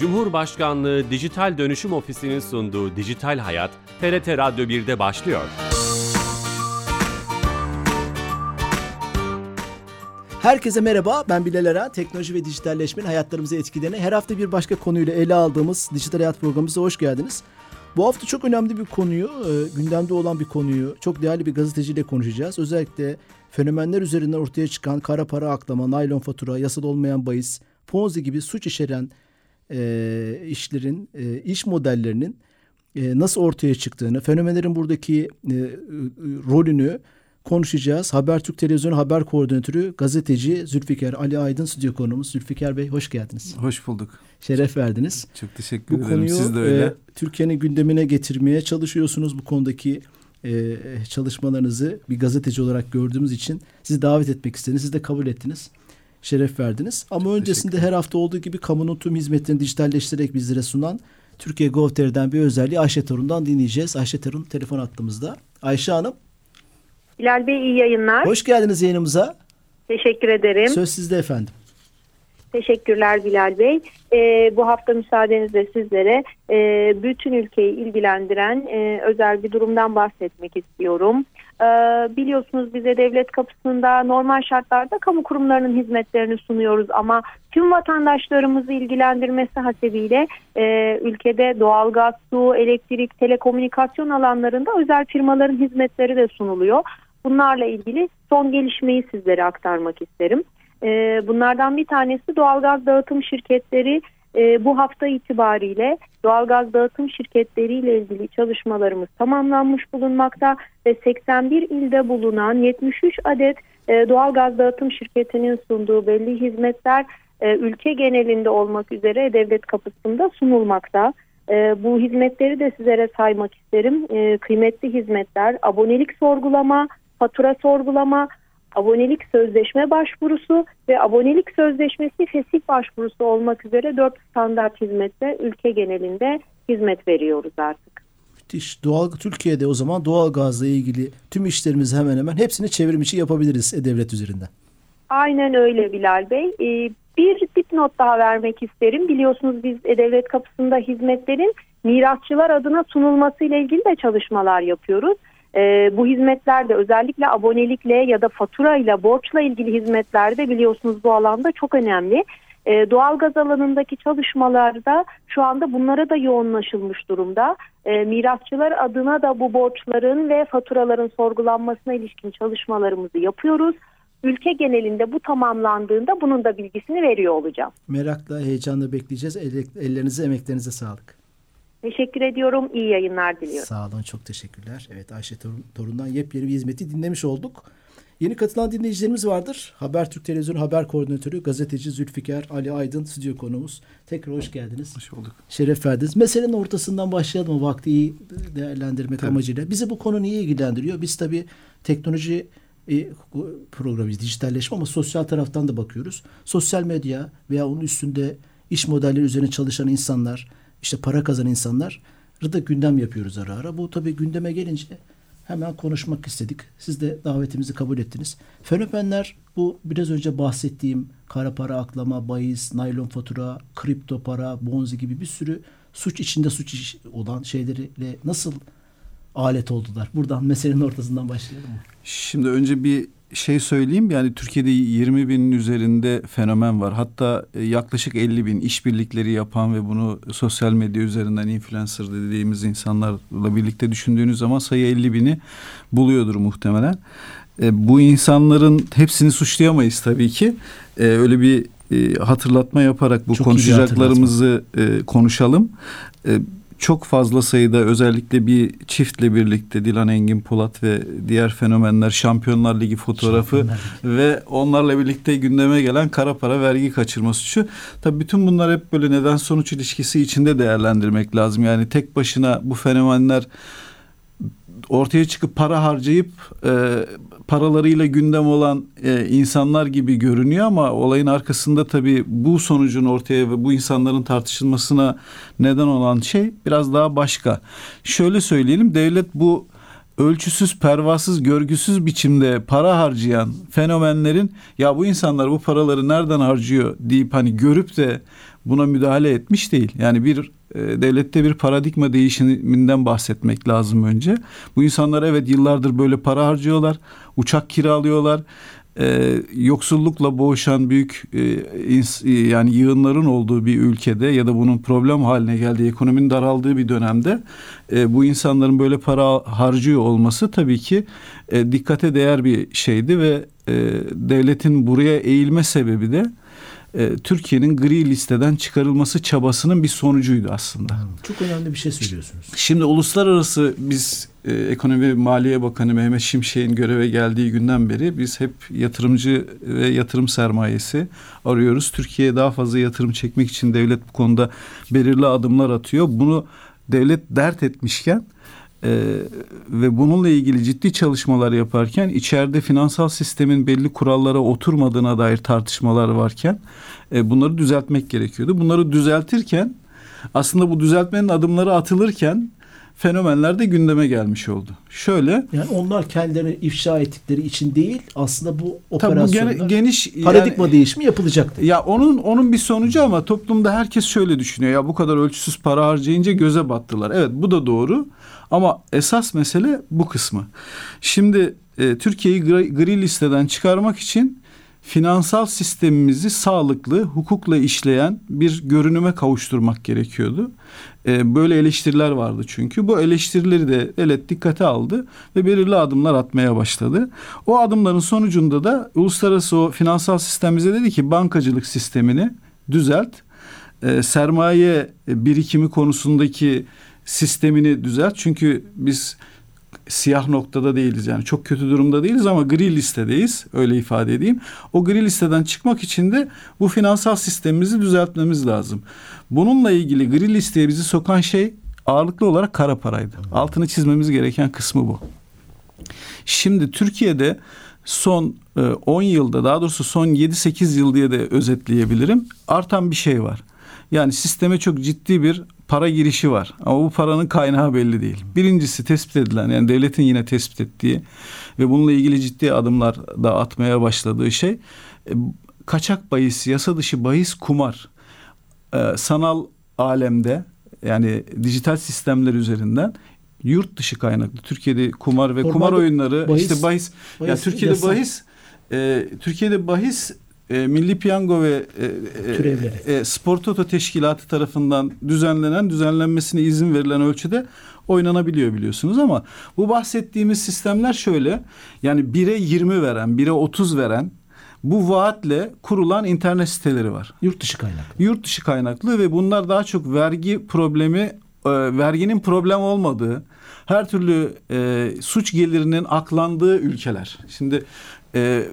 Cumhurbaşkanlığı Dijital Dönüşüm Ofisi'nin sunduğu Dijital Hayat, TRT Radyo 1'de başlıyor. Herkese merhaba, ben Bilal Eren. Teknoloji ve dijitalleşmenin hayatlarımızı etkilerini her hafta bir başka konuyla ele aldığımız Dijital Hayat programımıza hoş geldiniz. Bu hafta çok önemli bir konuyu, e, gündemde olan bir konuyu çok değerli bir gazeteciyle konuşacağız. Özellikle fenomenler üzerinden ortaya çıkan kara para aklama, naylon fatura, yasal olmayan bahis, ponzi gibi suç içeren e, işlerin, e, iş modellerinin e, nasıl ortaya çıktığını, fenomenlerin buradaki e, rolünü konuşacağız. Habertürk Televizyonu Haber Koordinatörü, gazeteci Zülfikar Ali Aydın stüdyo konuğumuz. Zülfikar Bey hoş geldiniz. Hoş bulduk. Şeref verdiniz. Çok teşekkür bu ederim. Konuyu, Siz de öyle. E, Türkiye'nin gündemine getirmeye çalışıyorsunuz. Bu konudaki e, çalışmalarınızı bir gazeteci olarak gördüğümüz için sizi davet etmek istediniz. Siz de kabul ettiniz. Şeref verdiniz. Ama Çok öncesinde her hafta olduğu gibi kamunun tüm hizmetlerini dijitalleştirerek bizlere sunan Türkiye Gov.tr'den bir özelliği Ayşe Torun'dan dinleyeceğiz. Ayşe Torun telefon attığımızda. Ayşe Hanım. Bilal Bey iyi yayınlar. Hoş geldiniz yayınımıza. Teşekkür ederim. Söz sizde efendim. Teşekkürler Bilal Bey. Ee, bu hafta müsaadenizle sizlere e, bütün ülkeyi ilgilendiren e, özel bir durumdan bahsetmek istiyorum. Ee, biliyorsunuz bize devlet kapısında normal şartlarda kamu kurumlarının hizmetlerini sunuyoruz ama tüm vatandaşlarımızı ilgilendirmesi hasebiyle e, ülkede doğalgaz, su, elektrik, telekomünikasyon alanlarında özel firmaların hizmetleri de sunuluyor. Bunlarla ilgili son gelişmeyi sizlere aktarmak isterim. E, bunlardan bir tanesi doğalgaz dağıtım şirketleri e, bu hafta itibariyle doğalgaz dağıtım şirketleriyle ilgili çalışmalarımız tamamlanmış bulunmakta ve 81 ilde bulunan 73 adet e, doğalgaz dağıtım şirketinin sunduğu belli hizmetler e, ülke genelinde olmak üzere devlet kapısında sunulmakta. E, bu hizmetleri de sizlere saymak isterim. E, kıymetli hizmetler, abonelik sorgulama, fatura sorgulama, abonelik sözleşme başvurusu ve abonelik sözleşmesi fesih başvurusu olmak üzere dört standart hizmette ülke genelinde hizmet veriyoruz artık. Müthiş. Doğal Türkiye'de o zaman doğal gazla ilgili tüm işlerimizi hemen hemen hepsini çevrim içi yapabiliriz e-devlet üzerinden. Aynen öyle Bilal Bey. Ee, bir dipnot daha vermek isterim. Biliyorsunuz biz e-devlet kapısında hizmetlerin mirasçılar adına sunulması ile ilgili de çalışmalar yapıyoruz. E, bu hizmetlerde özellikle abonelikle ya da fatura ile borçla ilgili hizmetlerde biliyorsunuz bu alanda çok önemli. E, doğalgaz alanındaki çalışmalarda şu anda bunlara da yoğunlaşılmış durumda. E, mirasçılar adına da bu borçların ve faturaların sorgulanmasına ilişkin çalışmalarımızı yapıyoruz. Ülke genelinde bu tamamlandığında bunun da bilgisini veriyor olacağım. Merakla, heyecanla bekleyeceğiz. Ellerinize, emeklerinize sağlık. Teşekkür ediyorum. İyi yayınlar diliyorum. Sağ olun. Çok teşekkürler. Evet Ayşe Torun'dan yepyeni bir hizmeti dinlemiş olduk. Yeni katılan dinleyicilerimiz vardır. Habertürk Televizyonu Haber Koordinatörü, gazeteci Zülfikar Ali Aydın stüdyo konuğumuz. Tekrar hoş geldiniz. Hoş bulduk. Şeref verdiniz. Meselenin ortasından başlayalım o vakti iyi değerlendirmek tabii. amacıyla. Bizi bu konu niye ilgilendiriyor? Biz tabii teknoloji e, programıyız, dijitalleşme ama sosyal taraftan da bakıyoruz. Sosyal medya veya onun üstünde iş modelleri üzerine çalışan insanlar, işte para kazanan insanlar da gündem yapıyoruz ara ara. Bu tabii gündeme gelince hemen konuşmak istedik. Siz de davetimizi kabul ettiniz. Fenomenler bu biraz önce bahsettiğim kara para aklama, bahis, naylon fatura, kripto para, bonzi gibi bir sürü suç içinde suç olan şeyleriyle nasıl alet oldular? Buradan meselenin ortasından başlayalım mı? Şimdi önce bir şey söyleyeyim yani Türkiye'de 20 binin üzerinde fenomen var. Hatta e, yaklaşık 50 bin işbirlikleri yapan ve bunu sosyal medya üzerinden influencer dediğimiz insanlarla birlikte düşündüğünüz zaman sayı 50 bini buluyordur muhtemelen. E, bu insanların hepsini suçlayamayız tabii ki. E, öyle bir e, hatırlatma yaparak bu Çok konuşacaklarımızı e, konuşalım. E, çok fazla sayıda özellikle bir çiftle birlikte Dilan Engin Polat ve diğer fenomenler Şampiyonlar Ligi fotoğrafı Şampiyonlar Ligi. ve onlarla birlikte gündeme gelen kara para vergi kaçırma suçu. Tabii bütün bunlar hep böyle neden sonuç ilişkisi içinde değerlendirmek lazım. Yani tek başına bu fenomenler ortaya çıkıp para harcayıp e, paralarıyla gündem olan e, insanlar gibi görünüyor ama olayın arkasında tabii bu sonucun ortaya ve bu insanların tartışılmasına neden olan şey biraz daha başka. Şöyle söyleyelim devlet bu ölçüsüz, pervasız, görgüsüz biçimde para harcayan fenomenlerin ya bu insanlar bu paraları nereden harcıyor deyip hani görüp de buna müdahale etmiş değil. Yani bir e, devlette bir paradigma değişiminden bahsetmek lazım önce. Bu insanlar evet yıllardır böyle para harcıyorlar, uçak kiralıyorlar. E, yoksullukla boğuşan büyük e, ins, e, yani yığınların olduğu bir ülkede ya da bunun problem haline geldiği ekonominin daraldığı bir dönemde e, bu insanların böyle para harcıyor olması tabii ki e, dikkate değer bir şeydi ve e, devletin buraya eğilme sebebi de e, Türkiye'nin gri listeden çıkarılması çabasının bir sonucuydu aslında. Çok önemli bir şey söylüyorsunuz. Şimdi uluslararası biz e, Ekonomi ve Maliye Bakanı Mehmet Şimşek'in göreve geldiği günden beri biz hep yatırımcı ve yatırım sermayesi arıyoruz. Türkiye'ye daha fazla yatırım çekmek için devlet bu konuda belirli adımlar atıyor. Bunu devlet dert etmişken ee, ve bununla ilgili ciddi çalışmalar yaparken içeride finansal sistemin belli kurallara oturmadığına dair tartışmalar varken e, bunları düzeltmek gerekiyordu. Bunları düzeltirken aslında bu düzeltmenin adımları atılırken fenomenler de gündeme gelmiş oldu. Şöyle yani onlar kendilerini ifşa ettikleri için değil aslında bu operasyonlar bu geniş paradigma yani, değişimi yapılacaktı. Ya onun onun bir sonucu ama toplumda herkes şöyle düşünüyor. Ya bu kadar ölçüsüz para harcayınca göze battılar. Evet bu da doğru. Ama esas mesele bu kısmı. Şimdi e, Türkiye'yi gri, gri listeden çıkarmak için finansal sistemimizi sağlıklı, hukukla işleyen bir görünüme kavuşturmak gerekiyordu. E, böyle eleştiriler vardı çünkü. Bu eleştirileri de devlet dikkate aldı ve belirli adımlar atmaya başladı. O adımların sonucunda da uluslararası o finansal sistem bize dedi ki bankacılık sistemini düzelt. E, sermaye birikimi konusundaki sistemini düzelt. Çünkü biz siyah noktada değiliz yani çok kötü durumda değiliz ama gri listedeyiz öyle ifade edeyim. O gri listeden çıkmak için de bu finansal sistemimizi düzeltmemiz lazım. Bununla ilgili gri listeye bizi sokan şey ağırlıklı olarak kara paraydı. Altını çizmemiz gereken kısmı bu. Şimdi Türkiye'de son 10 e, yılda daha doğrusu son 7-8 yıl diye de özetleyebilirim. Artan bir şey var. Yani sisteme çok ciddi bir para girişi var. Ama bu paranın kaynağı belli değil. Birincisi tespit edilen yani devletin yine tespit ettiği ve bununla ilgili ciddi adımlar da atmaya başladığı şey e, kaçak bahis, yasa dışı bahis, kumar. Ee, sanal alemde yani dijital sistemler üzerinden yurt dışı kaynaklı Türkiye'de kumar ve Normalde kumar oyunları bahis, işte bahis, bahis ya Türkiye'de yasa. bahis e, Türkiye'de bahis e, Milli Piyango ve e, e, e, Spor Toto Teşkilatı tarafından düzenlenen, düzenlenmesine izin verilen ölçüde oynanabiliyor biliyorsunuz ama bu bahsettiğimiz sistemler şöyle. Yani 1'e 20 veren, 1'e 30 veren bu vaatle kurulan internet siteleri var. Yurt dışı kaynaklı. Yurt dışı kaynaklı ve bunlar daha çok vergi problemi, e, verginin problem olmadığı, her türlü e, suç gelirinin aklandığı ülkeler. Şimdi e,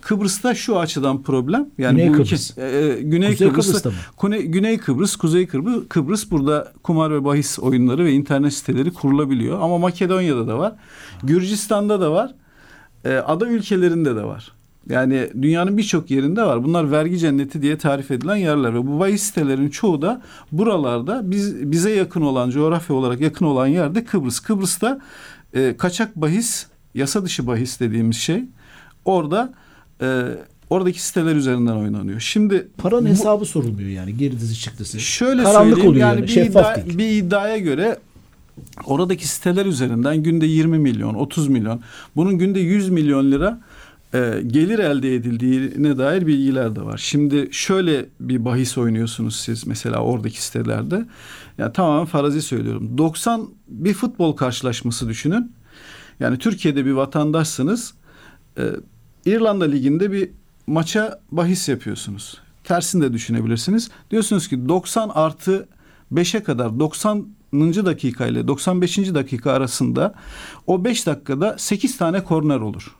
Kıbrıs'ta şu açıdan problem. Yani Güney Kıbrıs. Ülke, e, e, Güney Kuzey Kıbrıs'ta, Kıbrıs'ta mı? Kuzey, Güney Kıbrıs, Kuzey Kıbrıs, Kıbrıs burada kumar ve bahis oyunları ve internet siteleri kurulabiliyor. Ama Makedonya'da da var. Gürcistan'da da var. E, ada ülkelerinde de var. Yani dünyanın birçok yerinde var. Bunlar vergi cenneti diye tarif edilen yerler ve bu bahis sitelerin çoğu da buralarda biz bize yakın olan coğrafya olarak yakın olan yerde Kıbrıs. Kıbrıs'ta e, kaçak bahis, yasa dışı bahis dediğimiz şey orada e, oradaki siteler üzerinden oynanıyor. Şimdi paranın bu, hesabı sorulmuyor yani girdisi çıktısı. Şöyle Karanlık söyleyeyim oluyor yani, yani. Bir, iddia, bir iddiaya göre oradaki siteler üzerinden günde 20 milyon, 30 milyon, bunun günde 100 milyon lira e, gelir elde edildiğine dair bilgiler de var. Şimdi şöyle bir bahis oynuyorsunuz siz mesela oradaki sitelerde. Ya yani tamamen farazi söylüyorum. 90 bir futbol karşılaşması düşünün. Yani Türkiye'de bir vatandaşsınız. E, İrlanda Ligi'nde bir maça bahis yapıyorsunuz. Tersini de düşünebilirsiniz. Diyorsunuz ki 90 artı 5'e kadar 90 dakika ile 95. dakika arasında o 5 dakikada 8 tane korner olur.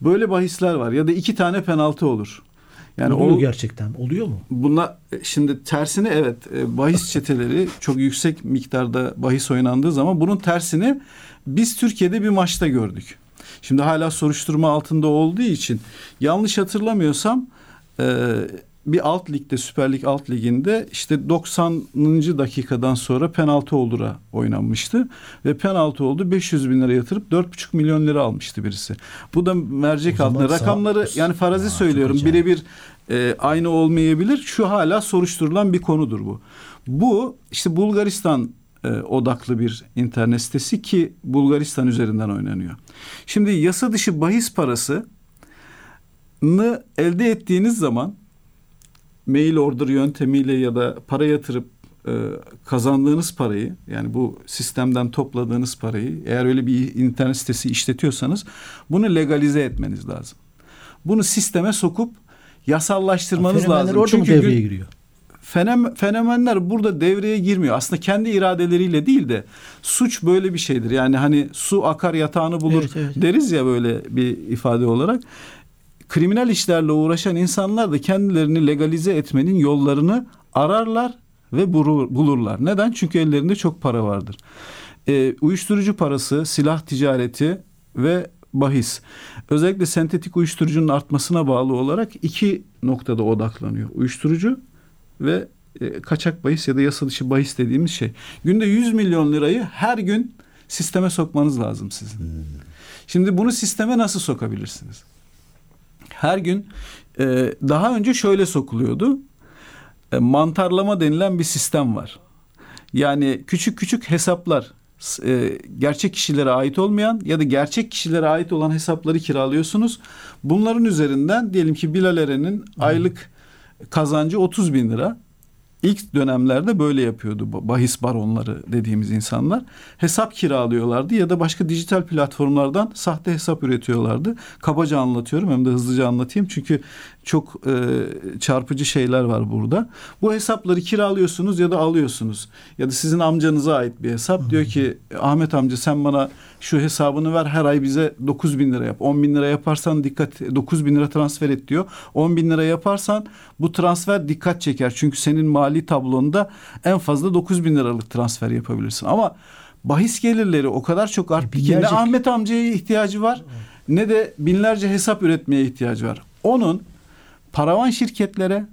Böyle bahisler var ya da 2 tane penaltı olur. Yani oluyor o, gerçekten. Oluyor mu? Buna şimdi tersini evet e, bahis çeteleri çok yüksek miktarda bahis oynandığı zaman bunun tersini biz Türkiye'de bir maçta gördük. Şimdi hala soruşturma altında olduğu için yanlış hatırlamıyorsam e, bir alt ligde Süper Lig alt liginde işte 90. dakikadan sonra penaltı oldura oynanmıştı. Ve penaltı oldu 500 bin lira yatırıp 4,5 milyon lira almıştı birisi. Bu da mercek altında. sağ- Rakamları yani farazi Aa, söylüyorum birebir e, aynı olmayabilir. Şu hala soruşturulan bir konudur bu. Bu işte Bulgaristan e, odaklı bir internet sitesi ki Bulgaristan üzerinden oynanıyor. Şimdi yasa dışı bahis parası elde ettiğiniz zaman mail order yöntemiyle ya da para yatırıp e, kazandığınız parayı yani bu sistemden topladığınız parayı eğer öyle bir internet sitesi işletiyorsanız bunu legalize etmeniz lazım. Bunu sisteme sokup yasallaştırmanız Fenomenler lazım. orada mı Çünkü devreye gün- giriyor? Fenomenler burada devreye girmiyor. Aslında kendi iradeleriyle değil de suç böyle bir şeydir. Yani hani su akar yatağını bulur Evet, evet. deriz ya böyle bir ifade olarak. Kriminal işlerle uğraşan insanlar da kendilerini legalize etmenin yollarını ararlar ve bulur- bulurlar. Neden? Çünkü ellerinde çok para vardır. Ee, uyuşturucu parası, silah ticareti ve bahis. Özellikle sentetik uyuşturucunun artmasına bağlı olarak iki noktada odaklanıyor. Uyuşturucu ve e, kaçak bahis ya da yasa dışı bahis dediğimiz şey. Günde 100 milyon lirayı her gün sisteme sokmanız lazım sizin. Şimdi bunu sisteme nasıl sokabilirsiniz? Her gün e, daha önce şöyle sokuluyordu. E, mantarlama denilen bir sistem var. Yani küçük küçük hesaplar e, gerçek kişilere ait olmayan ya da gerçek kişilere ait olan hesapları kiralıyorsunuz. Bunların üzerinden diyelim ki Bilal Eren'in aylık kazancı 30 bin lira. İlk dönemlerde böyle yapıyordu bahis baronları dediğimiz insanlar. Hesap kiralıyorlardı ya da başka dijital platformlardan sahte hesap üretiyorlardı. Kabaca anlatıyorum hem de hızlıca anlatayım çünkü çok e, çarpıcı şeyler var burada. Bu hesapları kiralıyorsunuz ya da alıyorsunuz. Ya da sizin amcanıza ait bir hesap. Diyor ki Ahmet amca sen bana şu hesabını ver her ay bize 9 bin lira yap. 10 bin lira yaparsan dikkat 9 bin lira transfer et diyor. 10 bin lira yaparsan bu transfer dikkat çeker. Çünkü senin mali tablonda en fazla 9 bin liralık transfer yapabilirsin. Ama bahis gelirleri o kadar çok arttı ki ne Ahmet amcaya ihtiyacı var ne de binlerce hesap üretmeye ihtiyacı var. Onun paravan şirketlere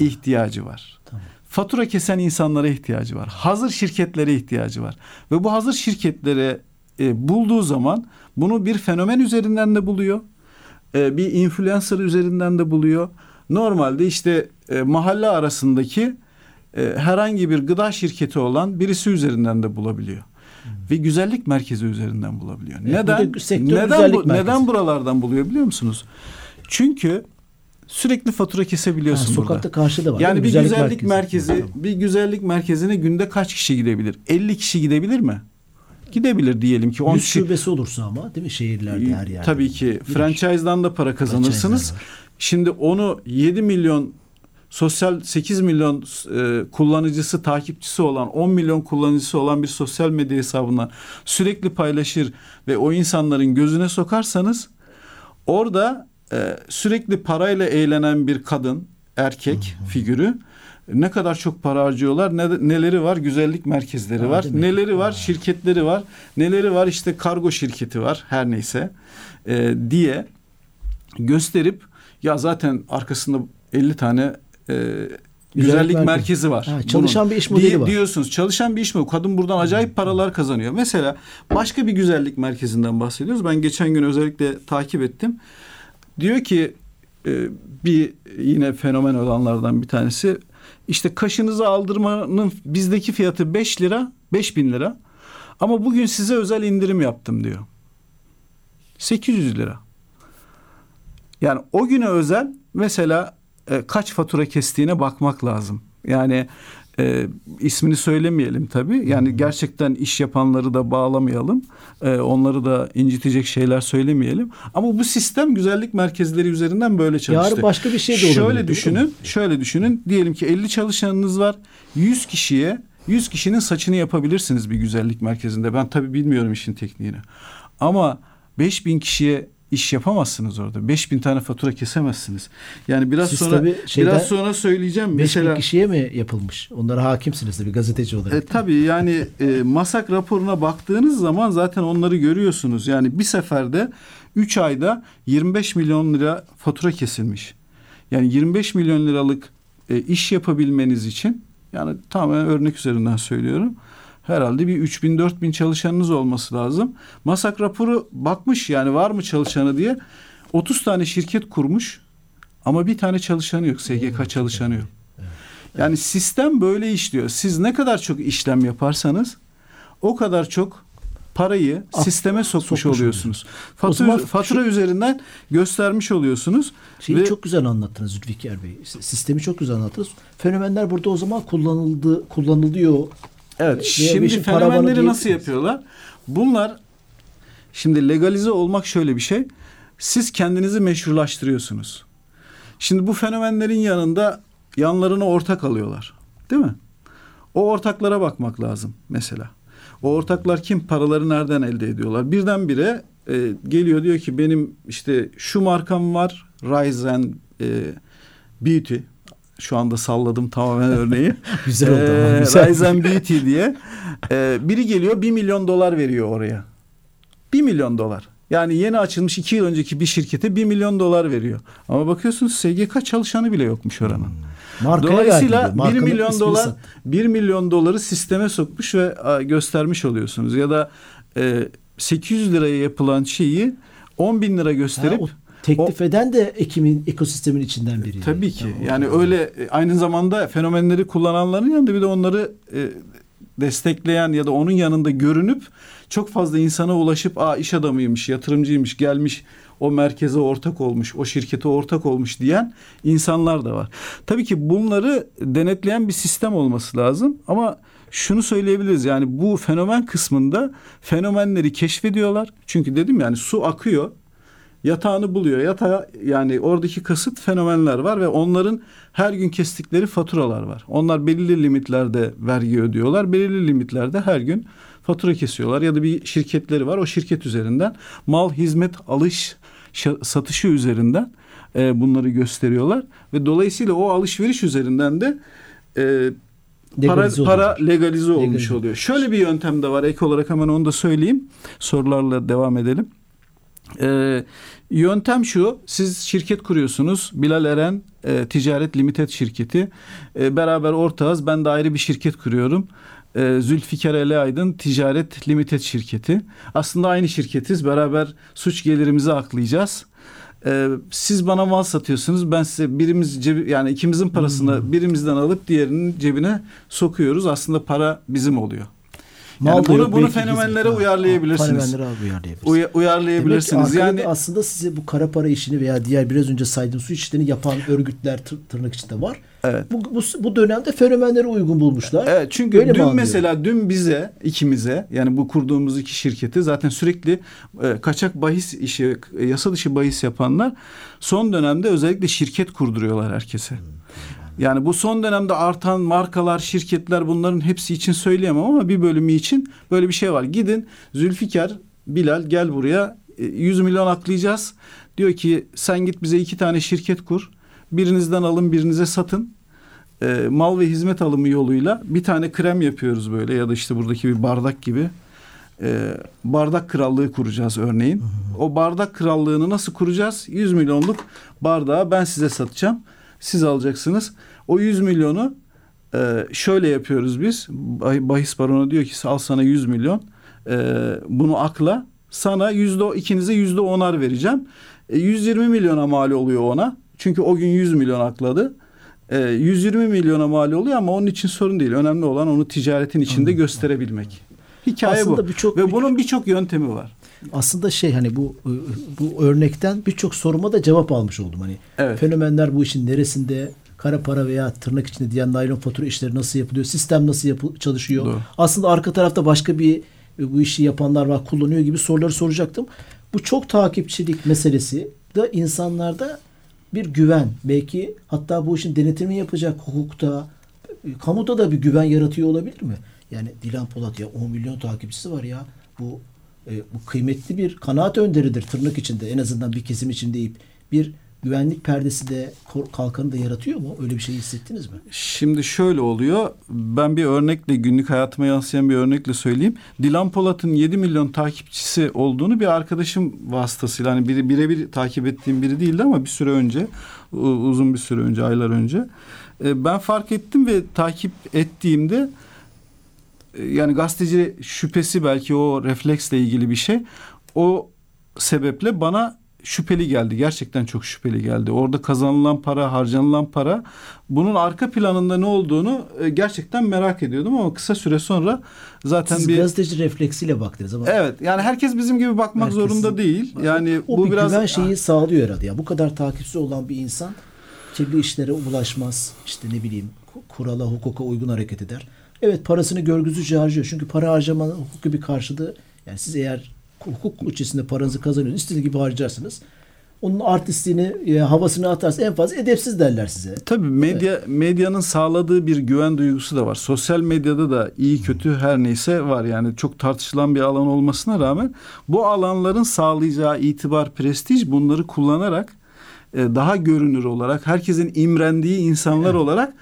ihtiyacı var. Tamam. Fatura kesen insanlara ihtiyacı var. Hazır şirketlere ihtiyacı var. Ve bu hazır şirketlere e, bulduğu zaman bunu bir fenomen üzerinden de buluyor. E, bir influencer üzerinden de buluyor. Normalde işte e, mahalle arasındaki e, herhangi bir gıda şirketi olan birisi üzerinden de bulabiliyor. Ve güzellik merkezi üzerinden bulabiliyor. Evet, neden? Neden bu, merkezi. neden buralardan buluyor biliyor musunuz? Çünkü sürekli fatura Ha, kesebiliyorsun burada. sokakta karşıda var. Yani bir güzellik, merkezi, Tamam. bir güzellik merkezine günde kaç kişi gidebilir? 50 kişi gidebilir mi? Gidebilir diyelim ki 10 Yüz kişi. şubesi olursa ama değil mi şehirlerde her yerde. Tabii ki mi? franchise'dan da para kazanırsınız. Şimdi onu 7 milyon sosyal 8 milyon e, kullanıcısı takipçisi olan 10 milyon kullanıcısı olan bir sosyal medya hesabına sürekli paylaşır ve o insanların gözüne sokarsanız orada e, sürekli parayla eğlenen bir kadın erkek figürü ne kadar çok para harcıyorlar ne, neleri var güzellik merkezleri Ha, var demek neleri var Ha. şirketleri var neleri var işte kargo şirketi var her neyse e, diye gösterip ya zaten arkasında 50 tane e, güzellik, merkezi. merkezi var. Ha, çalışan Bunun. bir iş modeli Diye- var. Diyorsunuz çalışan bir iş mi? Kadın buradan acayip paralar kazanıyor. Mesela başka bir güzellik merkezinden bahsediyoruz. Ben geçen gün özellikle takip ettim. Diyor ki e, bir yine fenomen olanlardan bir tanesi işte kaşınızı aldırmanın bizdeki fiyatı 5 lira 5 bin lira ama bugün size özel indirim yaptım diyor. 800 lira. Yani o güne özel mesela e, kaç fatura kestiğine bakmak lazım. Yani e, ismini söylemeyelim tabii. Yani gerçekten iş yapanları da bağlamayalım. E, onları da incitecek şeyler söylemeyelim. Ama bu sistem güzellik merkezleri üzerinden böyle çalıştı. Yarın başka bir şey de olabilir, Şöyle düşünün. Şöyle düşünün. Diyelim ki 50 çalışanınız var. 100 kişiye 100 kişinin saçını yapabilirsiniz bir güzellik merkezinde. Ben tabii bilmiyorum işin tekniğini. Ama 5000 kişiye iş yapamazsınız orada. 5000 tane fatura kesemezsiniz. Yani biraz Siz sonra şeyden- biraz sonra söyleyeceğim. 5000 Mesela kişiye mi yapılmış? Onlara hakimsiniz tabii gazeteci olarak. e, tabii yani e, masak raporuna baktığınız zaman zaten onları görüyorsunuz. Yani bir seferde 3 ayda 25 milyon lira fatura kesilmiş. Yani 25 milyon liralık e, iş yapabilmeniz için yani tamamen örnek üzerinden söylüyorum. Herhalde bir 3000 4000 çalışanınız olması lazım. Masak raporu bakmış yani var mı çalışanı diye 30 tane şirket kurmuş ama bir tane çalışanı yok. SGK çalışanı yok. Yani sistem böyle işliyor. Siz ne kadar çok işlem yaparsanız o kadar çok parayı Ah, sisteme sokmuş, sokmuş oluyorsunuz. Fatura, zaman fatura üzerinden göstermiş oluyorsunuz. Şeyi Ve- çok güzel anlattınız Zülfikar Bey. Sistemi çok güzel anlattınız. Fenomenler burada o zaman kullanıldı, kullanılıyor. Evet. Şimdi fenomenleri nasıl yapıyorlar? Bunlar şimdi legalize olmak şöyle bir şey. Siz kendinizi meşrulaştırıyorsunuz. Şimdi bu fenomenlerin yanında yanlarına ortak alıyorlar. Değil mi? O ortaklara bakmak lazım mesela. O ortaklar kim? Paraları nereden elde ediyorlar? Birdenbire e, geliyor diyor ki benim işte şu markam var. And e, Beauty. Şu anda salladım tamamen örneği. Güzel oldu ama, Ee, güzel. Rise and Beauty diye. Ee, biri geliyor bir milyon dolar veriyor oraya. Bir milyon dolar. Yani yeni açılmış iki yıl önceki bir şirkete bir milyon dolar veriyor. Ama bakıyorsunuz SGK çalışanı bile yokmuş oranın. Markaya Dolayısıyla verdi diyor. 1 Markanın milyon dolar. 1 milyon doları sisteme sokmuş ve göstermiş oluyorsunuz. Ya da e, 800 liraya yapılan şeyi 10 bin lira Ha, gösterip o teklif eden de Ekim'in ekosistemin içinden biri. Tabii ki. Ya, o- Yani öyle e, aynı zamanda fenomenleri kullananların yanında bir de onları e, destekleyen ya da onun yanında görünüp çok fazla insana ulaşıp aa iş adamıymış, yatırımcıymış, gelmiş o merkeze ortak olmuş, o şirkete ortak olmuş diyen insanlar da var. Tabii ki bunları denetleyen bir sistem olması lazım ama şunu söyleyebiliriz yani bu fenomen kısmında fenomenleri keşfediyorlar. Çünkü dedim yani su akıyor yatağını buluyor. Yatağı yani oradaki kasıt fenomenler var ve onların her gün kestikleri faturalar var. Onlar belirli limitlerde vergi ödüyorlar. Belirli limitlerde her gün fatura kesiyorlar ya da bir şirketleri var. O şirket üzerinden mal, hizmet, alış, satışı üzerinden e, bunları gösteriyorlar ve dolayısıyla o alışveriş üzerinden de e, para, Legalize para oluyor. legalize olmuş Legalize. oluyor. Şöyle bir yöntem de var ek olarak hemen onu da söyleyeyim. Sorularla devam edelim. Ee, yöntem şu. Siz şirket kuruyorsunuz. Bilal Eren e, Ticaret Limited şirketi. E, beraber ortağız. Ben de ayrı bir şirket kuruyorum. E, Zülfikar Ali Aydın Ticaret Limited şirketi. Aslında aynı şirketiz. Beraber suç gelirimizi aklayacağız. E, siz bana mal satıyorsunuz. Ben size birimiz cebi, yani ikimizin parasını birimizden alıp diğerinin cebine sokuyoruz. Aslında para bizim oluyor. Yani da bunu- bunu fenomenlere. Ha, uyarlayabilirsiniz. Fenomenlere uyarlayabilirsiniz. Uya- uyarlayabilirsiniz. Yani aslında size bu kara para işini veya diğer biraz önce saydığım suç işlerini yapan örgütler tır- tırnak içinde var. Evet. Bu, bu, bu dönemde fenomenlere uygun bulmuşlar. Evet çünkü Öyle dün mesela dün bize ikimize yani bu kurduğumuz iki şirketi zaten sürekli e, kaçak bahis işi e, yasa dışı bahis yapanlar son dönemde özellikle şirket kurduruyorlar herkese. Yani bu son dönemde artan markalar, şirketler bunların hepsi için söyleyemem ama bir bölümü için böyle bir şey var. Gidin Zülfikar, Bilal gel buraya e, 100 milyon aklayacağız. Diyor ki sen git bize iki tane şirket kur. Birinizden alın birinize satın. E, mal ve hizmet alımı yoluyla bir tane krem yapıyoruz böyle ya da işte buradaki bir bardak gibi. E, bardak krallığı kuracağız örneğin. O bardak krallığını nasıl kuracağız? 100 milyonluk bardağı ben size satacağım. Siz alacaksınız. O 100 milyonu e, şöyle yapıyoruz biz. Bah- Bahis baronu diyor ki al sana 100 milyon. E, bunu akla. Sana yüzde ikinize yüzde onar vereceğim. E, 120 milyona mal oluyor ona. Çünkü o gün 100 milyon akladı. E, 120 milyona mal oluyor ama onun için sorun değil. Önemli olan onu ticaretin içinde gösterebilmek. Hikaye Aslında bu. Ve bunun birçok yöntemi var. Aslında şey hani bu bu örnekten birçok soruma da cevap almış oldum. Hani Evet. fenomenler bu işin neresinde kara para veya tırnak içinde diyen naylon fatura işleri nasıl yapılıyor? Sistem nasıl yapı, çalışıyor? Doğru. Aslında arka tarafta başka bir e, bu işi yapanlar var, kullanıyor gibi soruları soracaktım. Bu çok takipçilik meselesi de insanlarda bir güven, belki hatta bu işin denetimini yapacak hukukta, e, kamuda da bir güven yaratıyor olabilir mi? Yani Dilan Polat ya 10 milyon takipçisi var ya. Bu e, bu kıymetli bir kanaat önderidir tırnak içinde en azından bir kesim için deyip bir güvenlik perdesi de kalkanı da yaratıyor mu? Öyle bir şey hissettiniz mi? Şimdi şöyle oluyor. Ben bir örnekle günlük hayatıma yansıyan bir örnekle söyleyeyim. Dilan Polat'ın 7 milyon takipçisi olduğunu bir arkadaşım vasıtasıyla hani biri birebir takip ettiğim biri değildi ama bir süre önce uzun bir süre önce aylar önce e, ben fark ettim ve takip ettiğimde yani gazeteci şüphesi belki o refleksle ilgili bir şey. O sebeple bana şüpheli geldi. Gerçekten çok şüpheli geldi. Orada kazanılan para, harcanılan para bunun arka planında ne olduğunu e, gerçekten merak ediyordum ama kısa süre sonra zaten Siz bir gazeteci refleksiyle baktınız ama Evet yani herkes bizim gibi bakmak Herkesin- zorunda değil. Yani o bu bir biraz güven şeyi sağlıyor herhalde. Ya bu kadar takipçisi olan bir insan kirli işlere bulaşmaz. İşte ne bileyim ku- kurala, hukuka uygun hareket eder. Evet parasını görgüsüzce harcıyor. Çünkü para harcamanın hukuki bir karşılığı yani siz eğer hukuk içerisinde paranızı kazanıyorsunuz istediğiniz gibi harcarsınız. Onun artistliğini, e, havasını atarsınız en fazla edepsiz derler size. Tabii medya medyanın sağladığı bir güven duygusu da var. Sosyal medyada da iyi kötü her neyse var. Yani çok tartışılan bir alan olmasına rağmen bu alanların sağlayacağı itibar, prestij bunları kullanarak e, daha görünür olarak herkesin imrendiği insanlar olarak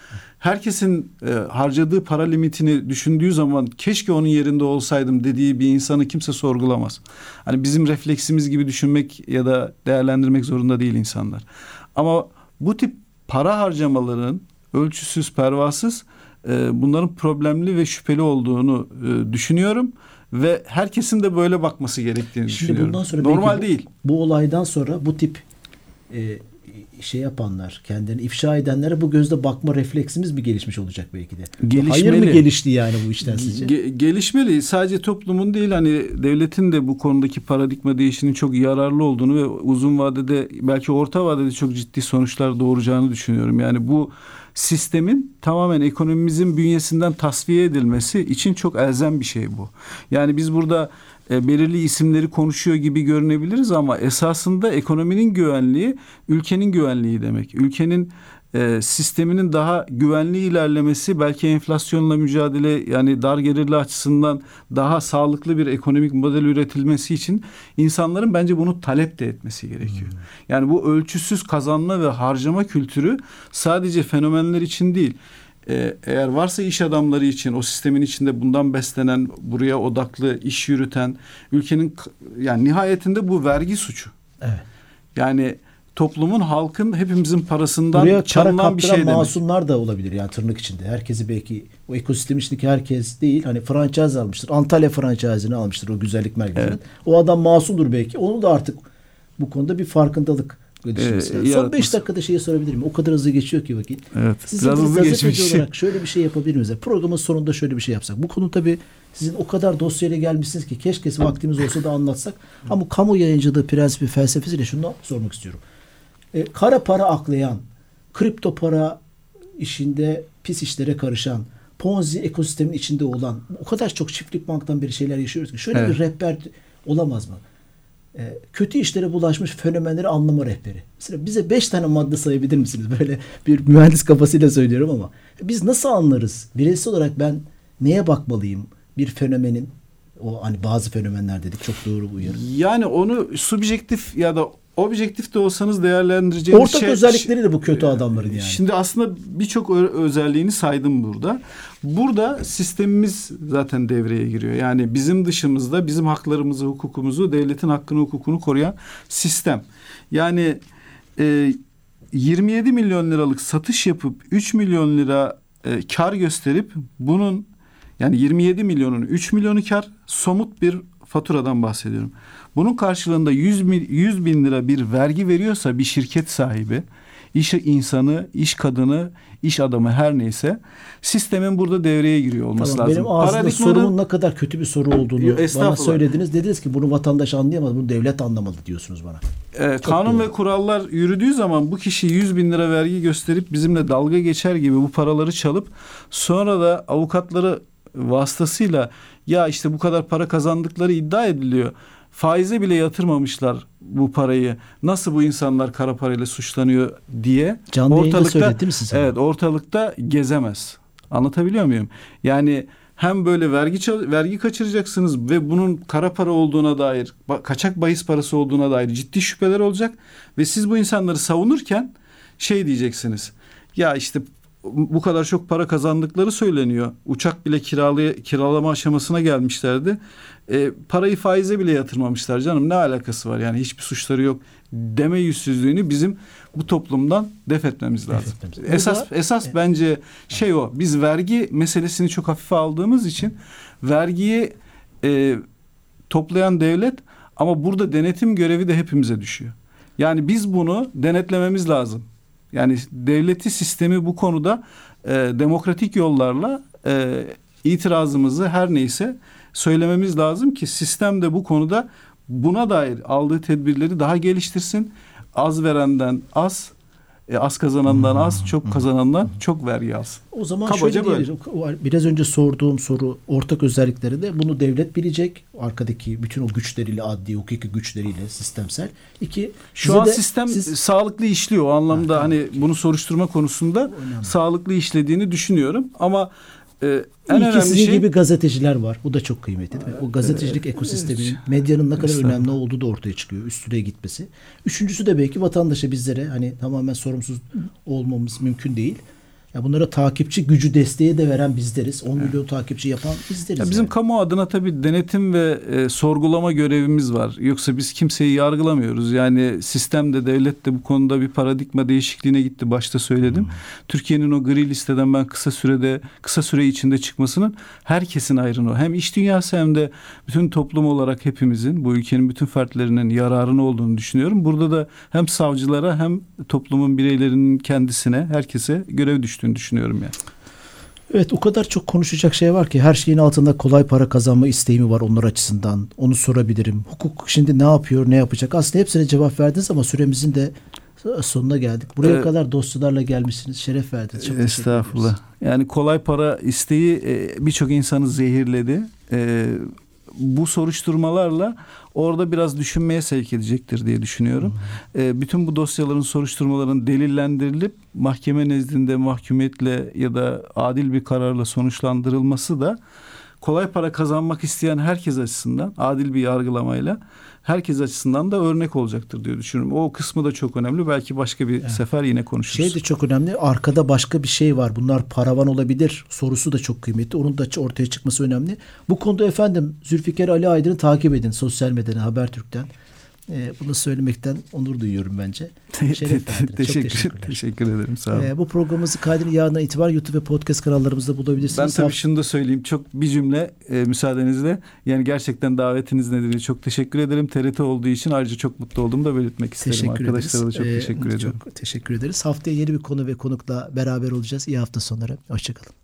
herkesin e, harcadığı para limitini düşündüğü zaman keşke onun yerinde olsaydım dediği bir insanı kimse sorgulamaz. Hani bizim refleksimiz gibi düşünmek ya da değerlendirmek zorunda değil insanlar. Ama bu tip para harcamaların ölçüsüz, pervasız e, bunların problemli ve şüpheli olduğunu e, düşünüyorum ve herkesin de böyle bakması gerektiğini Şimdi düşünüyorum. bundan sonra Normal bu, değil. Bu olaydan sonra bu tip e, şey yapanlar, kendini ifşa edenlere bu gözle bakma refleksimiz mi gelişmiş olacak belki de? Gelişmeli. Hayır mı gelişti yani bu işten sizce? Ge- gelişmeli. Sadece toplumun değil hani devletin de bu konudaki paradigma değişinin çok yararlı olduğunu ve uzun vadede belki orta vadede çok ciddi sonuçlar doğuracağını düşünüyorum. Yani bu sistemin tamamen ekonomimizin bünyesinden tasfiye edilmesi için çok elzem bir şey bu. Yani biz burada e, belirli isimleri konuşuyor gibi görünebiliriz ama esasında ekonominin güvenliği ülkenin güvenliği demek. Ülkenin e, sisteminin daha güvenli ilerlemesi belki enflasyonla mücadele yani dar gelirli açısından daha sağlıklı bir ekonomik model üretilmesi için insanların bence bunu talep de etmesi gerekiyor. Yani bu ölçüsüz kazanma ve harcama kültürü sadece fenomenler için değil e, eğer varsa iş adamları için o sistemin içinde bundan beslenen buraya odaklı iş yürüten ülkenin yani nihayetinde bu vergi suçu. Evet. Yani toplumun halkın hepimizin parasından Buraya para çalınan kaptıran bir şey demek. masumlar da olabilir yani tırnak içinde. Herkesi belki o ekosistem içindeki herkes değil. Hani franchise almıştır. Antalya franchise'ını almıştır o güzellik merkezinin. Evet. O adam masumdur belki. Onu da artık bu konuda bir farkındalık gelişmesi Ee, lazım. Son yaratması. 5 dakikada şeyi sorabilir miyim? O kadar hızlı geçiyor ki vakit. Evet, Sizin biraz bir hızlı geçmiş. olarak şöyle bir şey yapabilir miyiz? Programın sonunda şöyle bir şey yapsak. Bu konu tabii sizin o kadar dosyayla gelmişsiniz ki keşke vaktimiz olsa da anlatsak. Ama kamu yayıncılığı prensibi felsefesiyle şunu sormak istiyorum. E, kara para aklayan, kripto para işinde pis işlere karışan, Ponzi ekosistemin içinde olan o kadar çok çiftlik banktan beri şeyler yaşıyoruz ki şöyle Evet. bir rehber olamaz mı? E, kötü işlere bulaşmış fenomenleri anlama rehberi. Mesela bize beş tane madde sayabilir misiniz? Böyle bir mühendis kafasıyla söylüyorum ama biz nasıl anlarız? Bireysel olarak ben neye bakmalıyım? Bir fenomenin o hani bazı fenomenler dedik çok doğru bu uyarı. Yani onu subjektif ya da objektif de olsanız değerlendireceğiniz Ortak şey... özellikleri de bu kötü adamların yani. Şimdi aslında birçok özelliğini saydım burada. Burada sistemimiz zaten devreye giriyor. Yani bizim dışımızda bizim haklarımızı, hukukumuzu, devletin hakkını, hukukunu koruyan sistem. Yani e, 27 milyon liralık satış yapıp 3 milyon lira e, kar gösterip bunun yani 27 milyonun 3 milyonu kar somut bir faturadan bahsediyorum. Bunun karşılığında 100, mil- 100 bin lira bir vergi veriyorsa bir şirket sahibi, iş insanı, iş kadını, iş adamı her neyse sistemin burada devreye giriyor olması Tamam, lazım. benim ağzımda Paradigmanın- sorumun ne kadar kötü bir soru olduğunu bana söylediniz. Dediniz ki bunu vatandaş anlayamadı, bunu devlet anlamalı diyorsunuz bana. e, kanun doğru. ve kurallar yürüdüğü zaman bu kişi 100 bin lira vergi gösterip bizimle dalga geçer gibi bu paraları çalıp sonra da avukatları vasıtasıyla ya işte bu kadar para kazandıkları iddia ediliyor. Faize bile yatırmamışlar bu parayı. Nasıl bu insanlar kara parayla suçlanıyor diye Canlı söyletti mi size? Evet, ortalıkta gezemez. Anlatabiliyor muyum? Yani hem böyle vergi vergi kaçıracaksınız ve bunun kara para olduğuna dair, kaçak bahis parası olduğuna dair ciddi şüpheler olacak ve siz bu insanları savunurken şey diyeceksiniz. Ya işte bu kadar çok para kazandıkları söyleniyor. Uçak bile kiralay kiralama aşamasına gelmişlerdi. E, parayı faize bile yatırmamışlar canım. Ne alakası var? Yani hiçbir suçları yok deme yüzsüzlüğünü bizim bu toplumdan def etmemiz lazım. etmemiz lazım. Esas Burada- esas bence şey o. Biz vergi meselesini çok hafife aldığımız için vergiyi e, toplayan devlet ama burada denetim görevi de hepimize düşüyor. Yani biz bunu denetlememiz lazım. Yani devleti sistemi bu konuda e, demokratik yollarla e, itirazımızı her neyse söylememiz lazım ki sistem de bu konuda buna dair aldığı tedbirleri daha geliştirsin. Az verenden az, e, az kazanandan az, çok kazanandan çok vergi alsın. O zaman Kabaca şöyle diyelim. Biraz önce sorduğum soru ortak özellikleri de bunu devlet bilecek. Arkadaki bütün o güçleriyle adli, hukuki güçleriyle sistemsel. İki, Şu an de- sistem siz- sağlıklı işliyor o anlamda hani bunu soruşturma konusunda sağlıklı işlediğini düşünüyorum ama e, en İyi ki sizin şey gibi gazeteciler var. Bu da çok kıymetli. değil mi? O gazetecilik ekosisteminin medyanın ne kadar önemli olduğu da ortaya çıkıyor. Üstüne gitmesi. Üçüncüsü de belki vatandaşa bizlere hani tamamen sorumsuz olmamız mümkün değil. Ya bunlara takipçi gücü desteği de veren bizleriz. 10 milyon takipçi yapan bizleriz. Ya bizim yani. kamu adına tabii denetim ve e, sorgulama görevimiz var. Yoksa biz kimseyi yargılamıyoruz. Yani sistemde devlet de bu konuda bir paradigma değişikliğine gitti. Başta söyledim. Türkiye'nin o gri listeden ben kısa sürede kısa süre içinde çıkmasının herkesin ayrını hem iş dünyası hem de bütün toplum olarak hepimizin bu ülkenin bütün fertlerinin yararını olduğunu düşünüyorum. Burada da hem savcılara hem toplumun bireylerinin kendisine herkese görev düştüğünü düşünüyorum yani. Evet o kadar çok konuşacak şey var ki her şeyin altında kolay para kazanma isteği mi var onlar açısından? Onu sorabilirim. Hukuk şimdi ne yapıyor, ne yapacak? Aslında hepsine cevap verdiniz ama süremizin de sonuna geldik. Buraya Ee, kadar dosyalarla gelmişsiniz. Şeref verdiniz. Çok Estağfurullah. Yani kolay para isteği e, birçok insanı zehirledi. Bu soruşturmalarla orada biraz düşünmeye sevk edecektir diye düşünüyorum. E, bütün bu dosyaların soruşturmaların delillendirilip mahkeme nezdinde mahkumiyetle ya da adil bir kararla sonuçlandırılması da kolay para kazanmak isteyen herkes açısından adil bir yargılamayla herkes açısından da örnek olacaktır diye düşünüyorum. O kısmı da çok önemli. Belki başka bir sefer yine konuşuruz. Şey de çok önemli. Arkada başka bir şey var. Bunlar paravan olabilir. Sorusu da çok kıymetli. Onun da ortaya çıkması önemli. Bu konuda efendim Zülfikar Ali Aydın'ı takip edin sosyal medyadan Habertürk'ten. Ee, bunu söylemekten onur duyuyorum bence. Şeref verdiniz. Çok teşekkür, teşekkür ederim. Sağ olun. Ee, bu programımızı kaydını yarına itibaren YouTube ve podcast kanallarımızda bulabilirsiniz. Ben tabii şunu da söyleyeyim. Çok bir cümle e, müsaadenizle. Yani gerçekten davetiniz nedeniyle çok teşekkür ederim. TRT olduğu için ayrıca çok mutlu olduğumu da belirtmek isterim. Teşekkür Arkadaşlara da ederiz. çok Ee, teşekkür çok ediyorum. teşekkür ederiz. Haftaya yeni bir konu ve konukla beraber olacağız. İyi hafta sonları. Hoşçakalın.